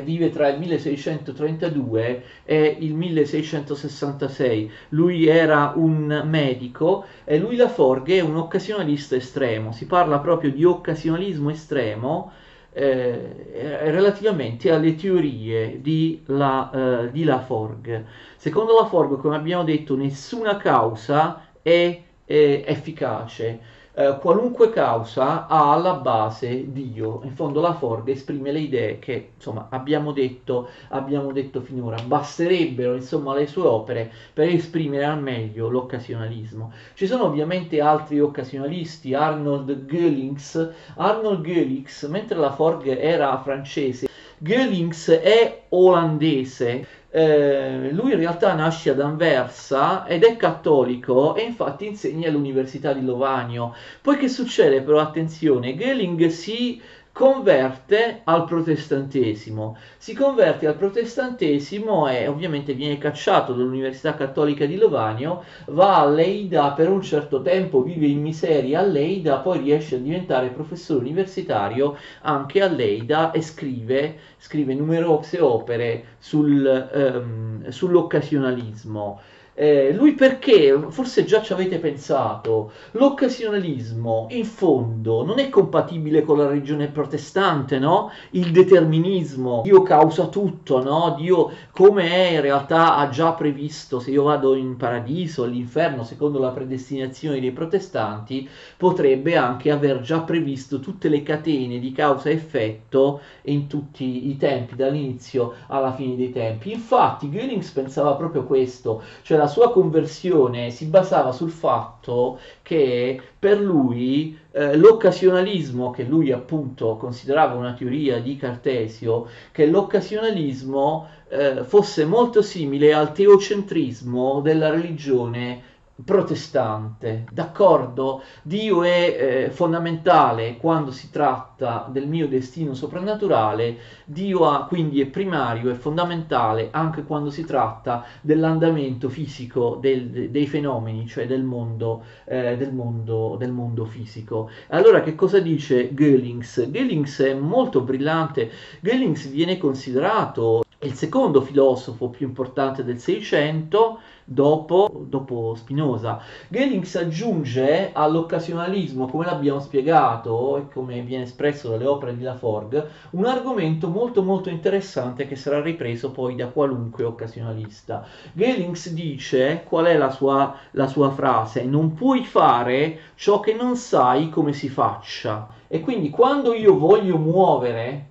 Speaker 1: vive tra il 1632 e il 1666. Lui era un medico e lui Laforgue è un occasionalista estremo. Si parla proprio di occasionalismo estremo eh, relativamente alle teorie di, la, eh, di Laforgue. Secondo Laforgue, come abbiamo detto, nessuna causa è, è efficace eh, qualunque causa ha alla base Dio. In fondo la Ford esprime le idee che insomma abbiamo detto, abbiamo detto finora. Basterebbero insomma le sue opere per esprimere al meglio l'occasionalismo. Ci sono ovviamente altri occasionalisti, Arnold Goelings. Arnold Goelings, mentre la Ford era francese, Goelings è olandese eh, lui in realtà nasce ad Anversa ed è cattolico e infatti insegna all'Università di Lovanio. Poi che succede però? Attenzione, Gelling si converte al protestantesimo. Si converte al protestantesimo e ovviamente viene cacciato dall'Università Cattolica di Lovanio, va a Leida per un certo tempo, vive in miseria a Leida, poi riesce a diventare professore universitario anche a Leida e scrive, scrive numerose opere sul, um, sull'occasionalismo. Eh, lui perché, forse già ci avete pensato, l'occasionalismo in fondo non è compatibile con la religione protestante, no? Il determinismo, Dio causa tutto, no? Dio come è in realtà ha già previsto, se io vado in paradiso, all'inferno, secondo la predestinazione dei protestanti, potrebbe anche aver già previsto tutte le catene di causa e effetto in tutti i tempi, dall'inizio alla fine dei tempi. Infatti, Göring pensava proprio questo, cioè la sua conversione si basava sul fatto che per lui eh, l'occasionalismo, che lui appunto considerava una teoria di Cartesio, che l'occasionalismo eh, fosse molto simile al teocentrismo della religione protestante, d'accordo? Dio è eh, fondamentale quando si tratta del mio destino soprannaturale, Dio ha, quindi è primario, è fondamentale anche quando si tratta dell'andamento fisico del, dei fenomeni, cioè del mondo, eh, del, mondo, del mondo fisico. Allora che cosa dice Goellings? Goellings è molto brillante, Goellings viene considerato il secondo filosofo più importante del Seicento, dopo, dopo Spinoza. Gelings aggiunge all'occasionalismo, come l'abbiamo spiegato e come viene espresso dalle opere di Laforgue, un argomento molto molto interessante che sarà ripreso poi da qualunque occasionalista. Gelings dice, qual è la sua, la sua frase? Non puoi fare ciò che non sai come si faccia. E quindi quando io voglio muovere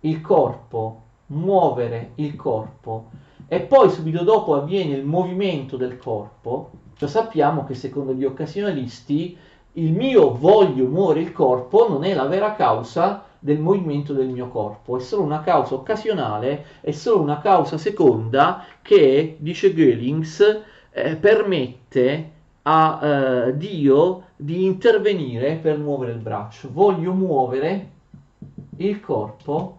Speaker 1: il corpo, muovere il corpo e poi subito dopo avviene il movimento del corpo, cioè sappiamo che secondo gli occasionalisti il mio voglio muovere il corpo non è la vera causa del movimento del mio corpo, è solo una causa occasionale, è solo una causa seconda che, dice Goelings, eh, permette a eh, Dio di intervenire per muovere il braccio. Voglio muovere il corpo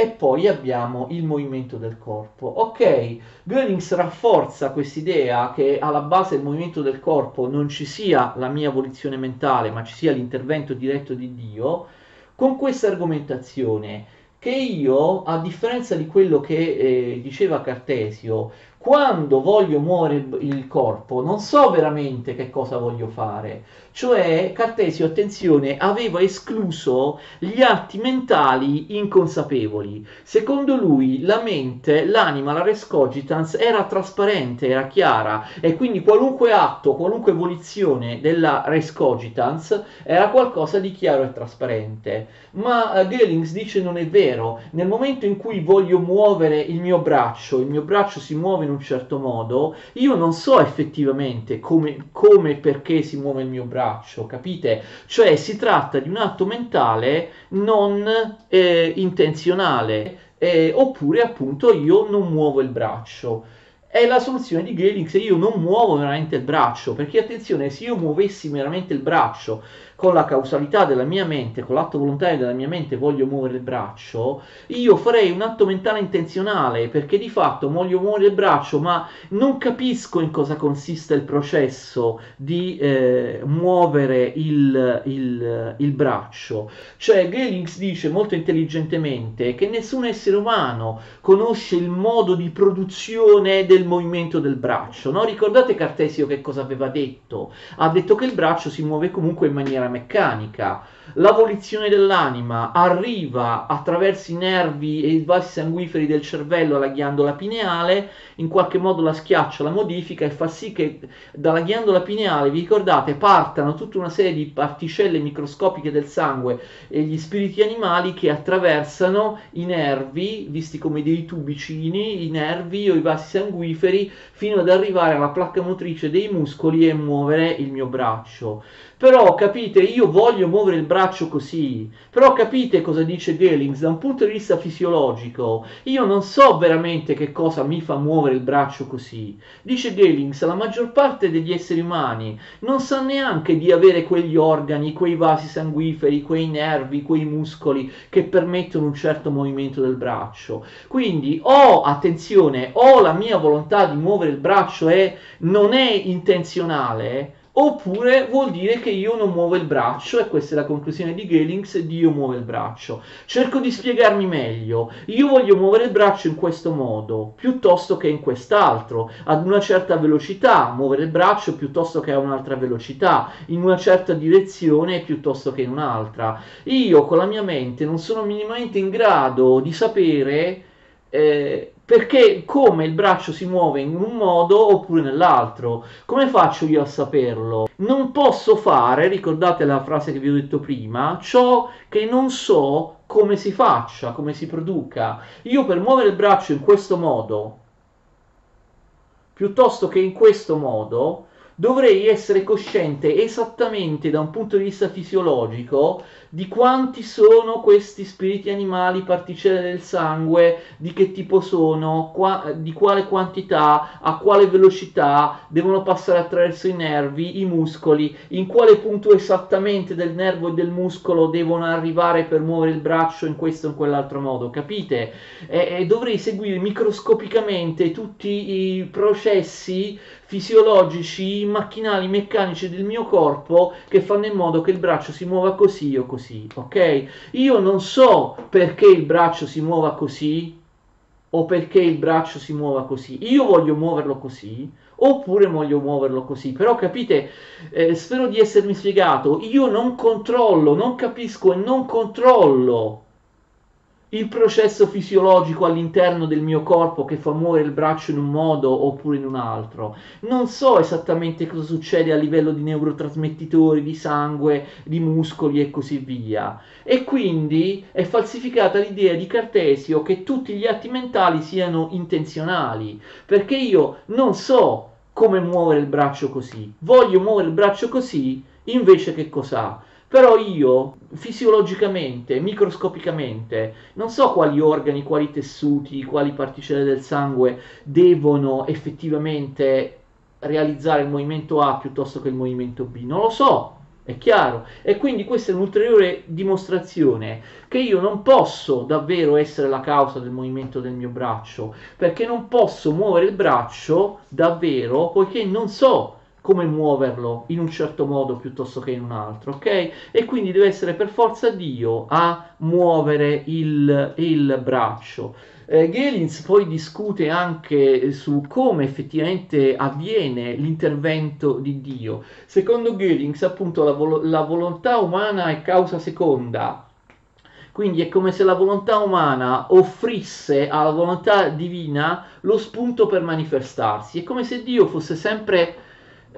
Speaker 1: e poi abbiamo il movimento del corpo. Ok, Goerings rafforza quest'idea che alla base del movimento del corpo non ci sia la mia volizione mentale, ma ci sia l'intervento diretto di Dio, con questa argomentazione che io, a differenza di quello che eh, diceva Cartesio, quando voglio muovere il corpo non so veramente che cosa voglio fare. Cioè, Cartesio, attenzione, aveva escluso gli atti mentali inconsapevoli. Secondo lui la mente, l'anima, la res cogitans era trasparente, era chiara e quindi qualunque atto, qualunque volizione della res cogitans era qualcosa di chiaro e trasparente. Ma uh, Gellings dice non è vero. Nel momento in cui voglio muovere il mio braccio, il mio braccio si muove in un certo modo, io non so effettivamente come, come e perché si muove il mio braccio, capite? Cioè si tratta di un atto mentale non eh, intenzionale, eh, oppure appunto io non muovo il braccio è la soluzione di Gehling se io non muovo veramente il braccio, perché attenzione, se io muovessi veramente il braccio con la causalità della mia mente, con l'atto volontario della mia mente voglio muovere il braccio, io farei un atto mentale intenzionale, perché di fatto voglio muovere il braccio, ma non capisco in cosa consiste il processo di eh, muovere il, il, il, braccio. Cioè Gehling dice molto intelligentemente che nessun essere umano conosce il modo di produzione del movimento del braccio. No? Ricordate Cartesio che cosa aveva detto? Ha detto che il braccio si muove comunque in maniera meccanica la volizione dell'anima arriva attraverso i nervi e i vasi sanguiferi del cervello alla ghiandola pineale, in qualche modo la schiaccia, la modifica e fa sì che dalla ghiandola pineale, vi ricordate, partano tutta una serie di particelle microscopiche del sangue e gli spiriti animali che attraversano i nervi, visti come dei tubicini, i nervi o i vasi sanguiferi, fino ad arrivare alla placca motrice dei muscoli e muovere il mio braccio. Però capite, io voglio muovere il braccio così. Però capite cosa dice Gellings da un punto di vista fisiologico. Io non so veramente che cosa mi fa muovere il braccio così. Dice Gellings, la maggior parte degli esseri umani non sa neanche di avere quegli organi, quei vasi sanguiferi, quei nervi, quei muscoli che permettono un certo movimento del braccio. Quindi o, attenzione, o la mia volontà di muovere il braccio è, non è intenzionale, oppure vuol dire che io non muovo il braccio e questa è la conclusione di Gelings di io muovo il braccio. Cerco di spiegarmi meglio. Io voglio muovere il braccio in questo modo piuttosto che in quest'altro ad una certa velocità. Muovere il braccio piuttosto che a un'altra velocità in una certa direzione piuttosto che in un'altra. Io con la mia mente non sono minimamente in grado di sapere eh, perché come il braccio si muove in un modo oppure nell'altro. Come faccio io a saperlo? Non posso fare, ricordate la frase che vi ho detto prima, ciò che non so come si faccia, come si produca. Io per muovere il braccio in questo modo, piuttosto che in questo modo, dovrei essere cosciente esattamente da un punto di vista fisiologico di quanti sono questi spiriti animali, particelle del sangue, di che tipo sono, qua, di quale quantità, a quale velocità devono passare attraverso i nervi, i muscoli, in quale punto esattamente del nervo e del muscolo devono arrivare per muovere il braccio in questo o in quell'altro modo, capite? E, e dovrei seguire microscopicamente tutti i processi fisiologici, macchinali, meccanici del mio corpo che fanno in modo che il braccio si muova così o così, ok? Io non so perché il braccio si muova così o perché il braccio si muova così. Io voglio muoverlo così oppure voglio muoverlo così. Però capite, eh, spero di essermi spiegato, io non controllo, non capisco e non controllo il processo fisiologico all'interno del mio corpo che fa muovere il braccio in un modo oppure in un altro. Non so esattamente cosa succede a livello di neurotrasmettitori, di sangue, di muscoli e così via. E quindi è falsificata l'idea di Cartesio che tutti gli atti mentali siano intenzionali, perché io non so come muovere il braccio così. Voglio muovere il braccio così, invece che cos'ha? Però io fisiologicamente, microscopicamente, non so quali organi, quali tessuti, quali particelle del sangue devono effettivamente realizzare il movimento A piuttosto che il movimento B. Non lo so, è chiaro. E quindi questa è un'ulteriore dimostrazione che io non posso davvero essere la causa del movimento del mio braccio, perché non posso muovere il braccio davvero, poiché non so come muoverlo in un certo modo piuttosto che in un altro, ok? E quindi deve essere per forza Dio a muovere il, il braccio. Eh, Gelins poi discute anche su come effettivamente avviene l'intervento di Dio. Secondo Gelins, appunto, la, vol- la volontà umana è causa seconda, quindi è come se la volontà umana offrisse alla volontà divina lo spunto per manifestarsi. È come se Dio fosse sempre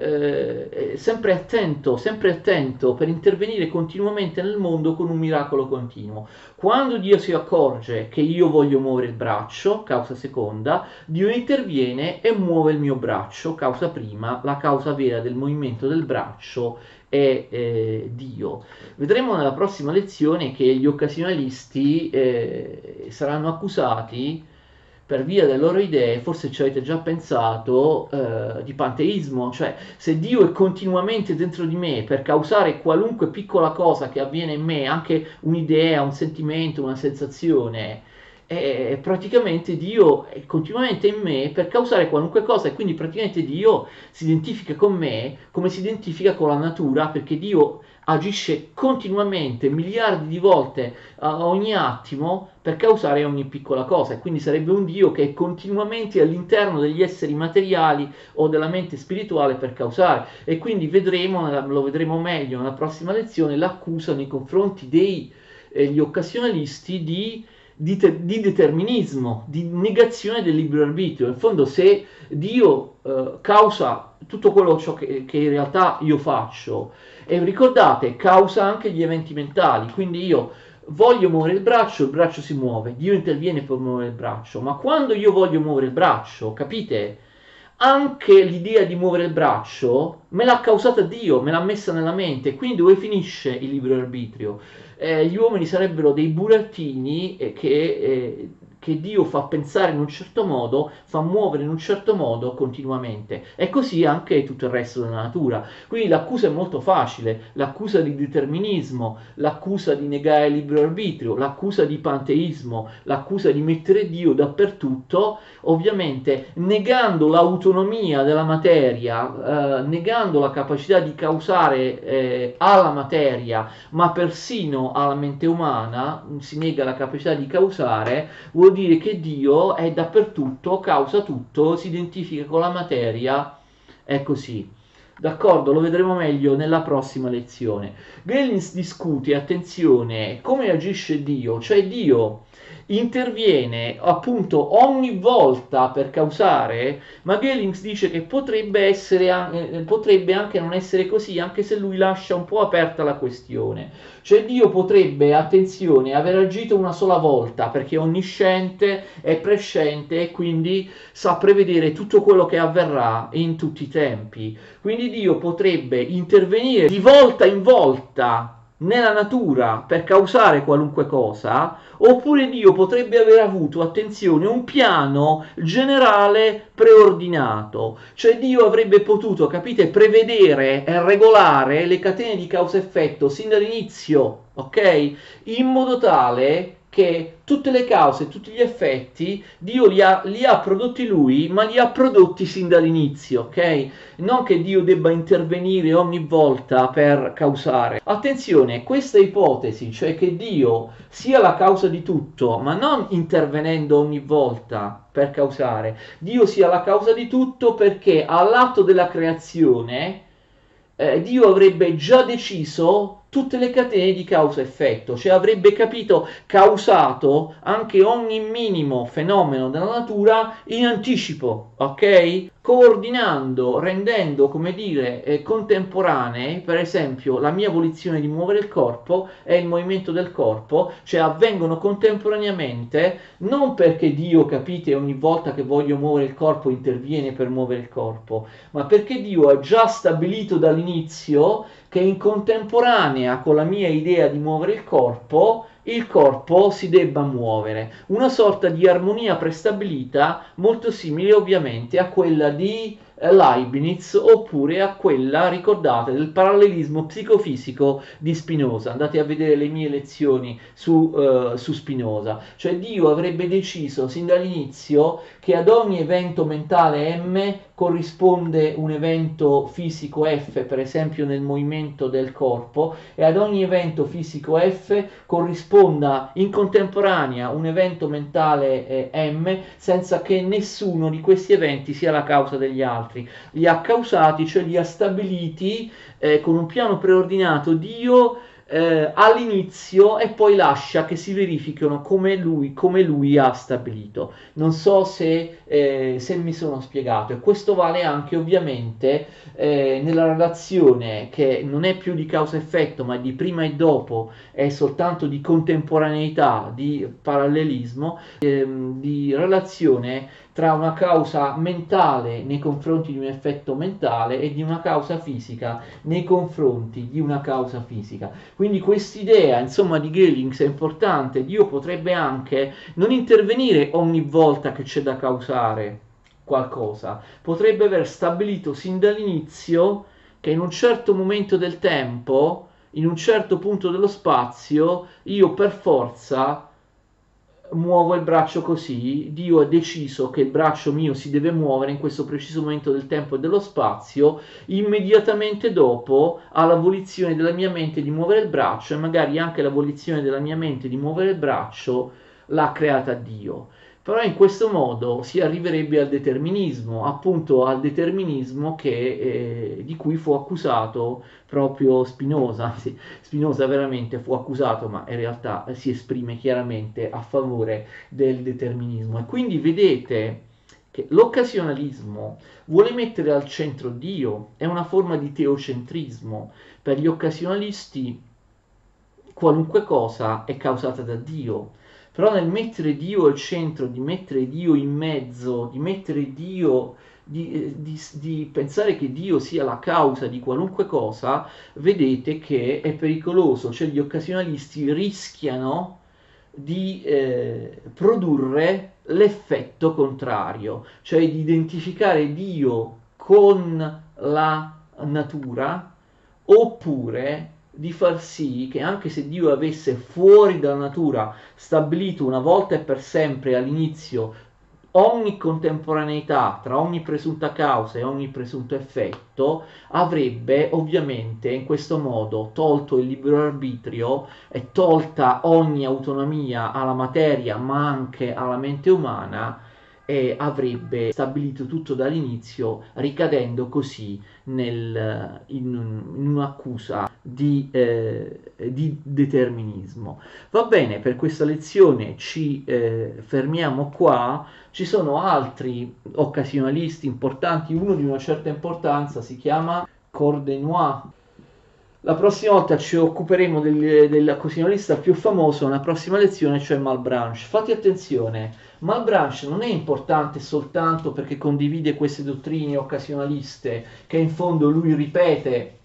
Speaker 1: eh, sempre attento, sempre attento per intervenire continuamente nel mondo con un miracolo continuo. Quando Dio si accorge che io voglio muovere il braccio, causa seconda, Dio interviene e muove il mio braccio, causa prima, la causa vera del movimento del braccio è eh, Dio. Vedremo nella prossima lezione che gli occasionalisti eh, saranno accusati per via delle loro idee, forse ci avete già pensato, eh, di panteismo, cioè se Dio è continuamente dentro di me per causare qualunque piccola cosa che avviene in me, anche un'idea, un sentimento, una sensazione, eh, praticamente Dio è continuamente in me per causare qualunque cosa e quindi praticamente Dio si identifica con me come si identifica con la natura perché Dio agisce continuamente, miliardi di volte a ogni attimo per causare ogni piccola cosa. E quindi sarebbe un Dio che è continuamente all'interno degli esseri materiali o della mente spirituale per causare. E quindi vedremo, lo vedremo meglio nella prossima lezione, l'accusa nei confronti degli eh, occasionalisti di di, te- di, determinismo, di negazione del libero arbitrio. In fondo, se Dio eh, causa tutto quello che, che, in realtà io faccio, e ricordate, causa anche gli eventi mentali, quindi io voglio muovere il braccio, il braccio si muove, Dio interviene per muovere il braccio, ma quando io voglio muovere il braccio, capite? Anche l'idea di muovere il braccio me l'ha causata Dio, me l'ha messa nella mente, quindi dove finisce il libero arbitrio? Eh, gli uomini sarebbero dei burattini eh, che, eh, che, Dio fa pensare in un certo modo, fa muovere in un certo modo continuamente. E così anche tutto il resto della natura. Quindi l'accusa è molto facile, l'accusa di determinismo, l'accusa di negare il libero arbitrio, l'accusa di panteismo, l'accusa di mettere Dio dappertutto, ovviamente negando l'autonomia della materia, eh, negando la capacità di causare eh, alla materia, ma persino alla mente umana, si nega la capacità di causare, vuol dire che Dio è dappertutto, causa tutto, si identifica con la materia, è così. D'accordo, lo vedremo meglio nella prossima lezione. Gellins discute, attenzione, come agisce Dio, cioè Dio interviene appunto ogni volta per causare, ma Gellings dice che potrebbe, essere, eh, potrebbe anche non essere così, anche se lui lascia un po' aperta la questione. Cioè Dio potrebbe, attenzione, aver agito una sola volta perché onnisciente, è presciente e quindi sa prevedere tutto quello che avverrà in tutti i tempi. Quindi Dio potrebbe intervenire di volta in volta nella natura per causare qualunque cosa, oppure Dio potrebbe aver avuto, attenzione, un piano generale preordinato, cioè Dio avrebbe potuto, capite, prevedere e regolare le catene di causa-effetto sin dall'inizio, ok? In modo tale che tutte le cause, tutti gli effetti, Dio li ha, li ha, prodotti lui, ma li ha prodotti sin dall'inizio, ok? Non che Dio debba intervenire ogni volta per causare. Attenzione, questa ipotesi, cioè che Dio sia la causa di tutto, ma non intervenendo ogni volta per causare, Dio sia la causa di tutto perché all'atto della creazione eh, Dio avrebbe già deciso tutte le catene di causa-effetto, cioè avrebbe capito, causato anche ogni minimo fenomeno della natura in anticipo, ok? Coordinando, rendendo, come dire, eh, contemporanee, per esempio, la mia volizione di muovere il corpo e il movimento del corpo, cioè avvengono contemporaneamente, non perché Dio, capite, ogni volta che voglio muovere il corpo interviene per muovere il corpo, ma perché Dio ha già stabilito dall'inizio che in contemporanea con la mia idea di muovere il corpo, il corpo si debba muovere. Una sorta di armonia prestabilita molto simile ovviamente a quella di Leibniz oppure a quella, ricordate, del parallelismo psicofisico di Spinoza. Andate a vedere le mie lezioni su, uh, su Spinoza. Cioè Dio avrebbe deciso sin dall'inizio che ad ogni evento mentale M corrisponde un evento fisico F, per esempio nel movimento del corpo, e ad ogni evento fisico F corrisponda in contemporanea un evento mentale eh, M senza che nessuno di questi eventi sia la causa degli altri. Li ha causati, cioè li ha stabiliti eh, con un piano preordinato Dio eh, all'inizio e poi lascia che si verifichino come lui, come lui ha stabilito. Non so se, eh, se, mi sono spiegato e questo vale anche ovviamente eh, nella relazione che non è più di causa-effetto ma di prima e dopo, è soltanto di contemporaneità, di parallelismo, ehm, di relazione tra una causa mentale nei confronti di un effetto mentale e di una causa fisica nei confronti di una causa fisica. Quindi quest'idea, insomma, di Gelings è importante. Dio potrebbe anche non intervenire ogni volta che c'è da causare qualcosa, potrebbe aver stabilito sin dall'inizio che in un certo momento del tempo, in un certo punto dello spazio, io per forza muovo il braccio così, Dio ha deciso che il braccio mio si deve muovere in questo preciso momento del tempo e dello spazio, immediatamente dopo ha la volizione della mia mente di muovere il braccio e magari anche la volizione della mia mente di muovere il braccio l'ha creata Dio. Però in questo modo si arriverebbe al determinismo, appunto al determinismo che, eh, di cui fu accusato proprio Spinoza, (laughs) anzi Spinoza veramente fu accusato ma in realtà si esprime chiaramente a favore del determinismo. E quindi vedete che l'occasionalismo vuole mettere al centro Dio, è una forma di teocentrismo. Per gli occasionalisti qualunque cosa è causata da Dio però nel mettere Dio al centro, di mettere Dio in mezzo, di mettere Dio, di, eh, di, di, pensare che Dio sia la causa di qualunque cosa, vedete che è pericoloso, cioè gli occasionalisti rischiano di eh, produrre l'effetto contrario, cioè di identificare Dio con la natura oppure di far sì che anche se Dio avesse fuori dalla natura stabilito una volta e per sempre all'inizio ogni contemporaneità tra ogni presunta causa e ogni presunto effetto, avrebbe ovviamente in questo modo tolto il libero arbitrio e tolta ogni autonomia alla materia ma anche alla mente umana e avrebbe stabilito tutto dall'inizio ricadendo così nel, in, in, un'accusa di, eh, di, determinismo. Va bene, per questa lezione ci eh, fermiamo qua, ci sono altri occasionalisti importanti, uno di una certa importanza si chiama Cordenois. La prossima volta ci occuperemo del, dell'occasionalista più famoso nella prossima lezione, cioè Malbranche. Fate attenzione, Malbranche non è importante soltanto perché condivide queste dottrine occasionaliste che in fondo lui ripete,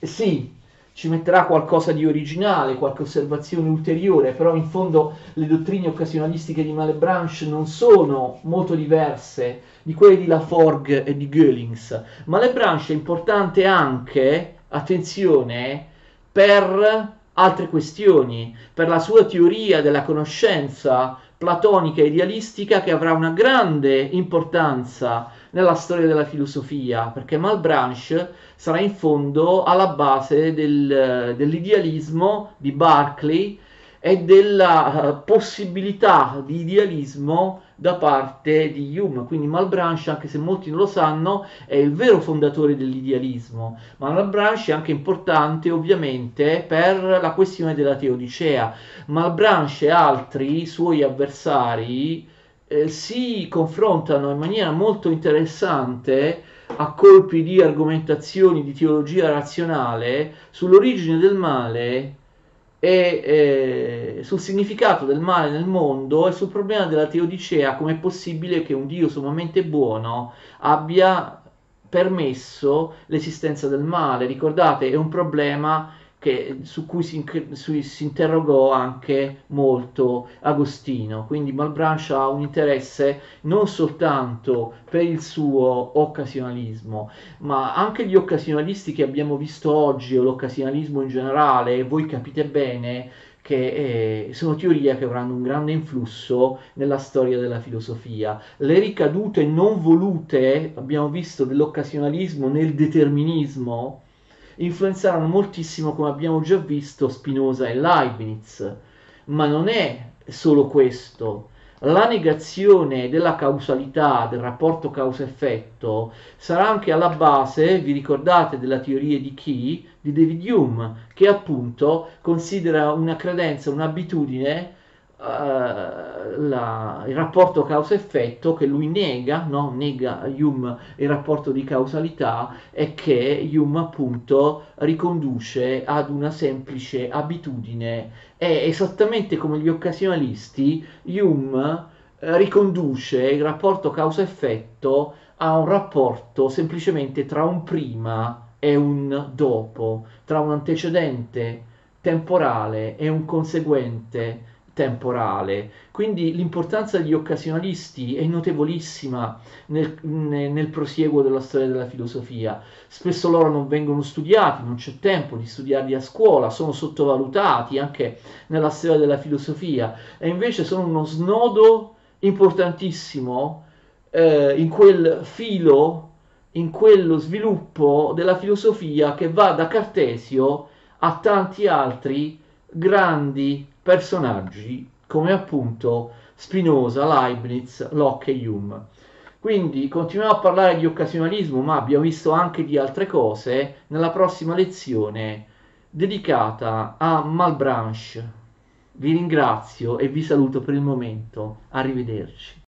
Speaker 1: sì, ci metterà qualcosa di originale, qualche osservazione ulteriore, però in fondo le dottrine occasionalistiche di Malebranche non sono molto diverse di quelle di Laforgue e di Goelings. Malebranche è importante anche, attenzione, per altre questioni, per la sua teoria della conoscenza platonica e idealistica che avrà una grande importanza nella storia della filosofia, perché Malbranche sarà in fondo alla base del, dell'idealismo di Berkeley e della possibilità di idealismo da parte di Hume. Quindi Malbranche, anche se molti non lo sanno, è il vero fondatore dell'idealismo. Ma Malbranche è anche importante ovviamente per la questione della teodicea. Malbranche e altri suoi avversari eh, si confrontano in maniera molto interessante a colpi di argomentazioni di teologia razionale sull'origine del male e eh, sul significato del male nel mondo e sul problema della teodicea, come è possibile che un Dio sommamente buono abbia permesso l'esistenza del male. Ricordate, è un problema che, su cui si, su, si, interrogò anche molto Agostino. Quindi Malbranche ha un interesse non soltanto per il suo occasionalismo, ma anche gli occasionalisti che abbiamo visto oggi, o l'occasionalismo in generale, voi capite bene che eh, sono teorie che avranno un grande influsso nella storia della filosofia. Le ricadute non volute, abbiamo visto, dell'occasionalismo nel determinismo, influenzarono moltissimo, come abbiamo già visto, Spinoza e Leibniz. Ma non è solo questo. La negazione della causalità, del rapporto causa-effetto, sarà anche alla base, vi ricordate, della teoria di chi? Di David Hume, che appunto considera una credenza, un'abitudine la, il rapporto causa-effetto che lui nega, no? nega Hume il rapporto di causalità e che Hume appunto riconduce ad una semplice abitudine. È esattamente come gli occasionalisti, Hume eh, riconduce il rapporto causa-effetto a un rapporto semplicemente tra un prima e un dopo, tra un antecedente temporale e un conseguente temporale. Quindi l'importanza degli occasionalisti è notevolissima nel, nel, prosieguo della storia della filosofia. Spesso loro non vengono studiati, non c'è tempo di studiarli a scuola, sono sottovalutati anche nella storia della filosofia e invece sono uno snodo importantissimo eh, in quel filo, in quello sviluppo della filosofia che va da Cartesio a tanti altri grandi personaggi come appunto Spinoza, Leibniz, Locke e Hume. Quindi continuiamo a parlare di occasionalismo, ma abbiamo visto anche di altre cose nella prossima lezione dedicata a Malbranche. Vi ringrazio e vi saluto per il momento. Arrivederci.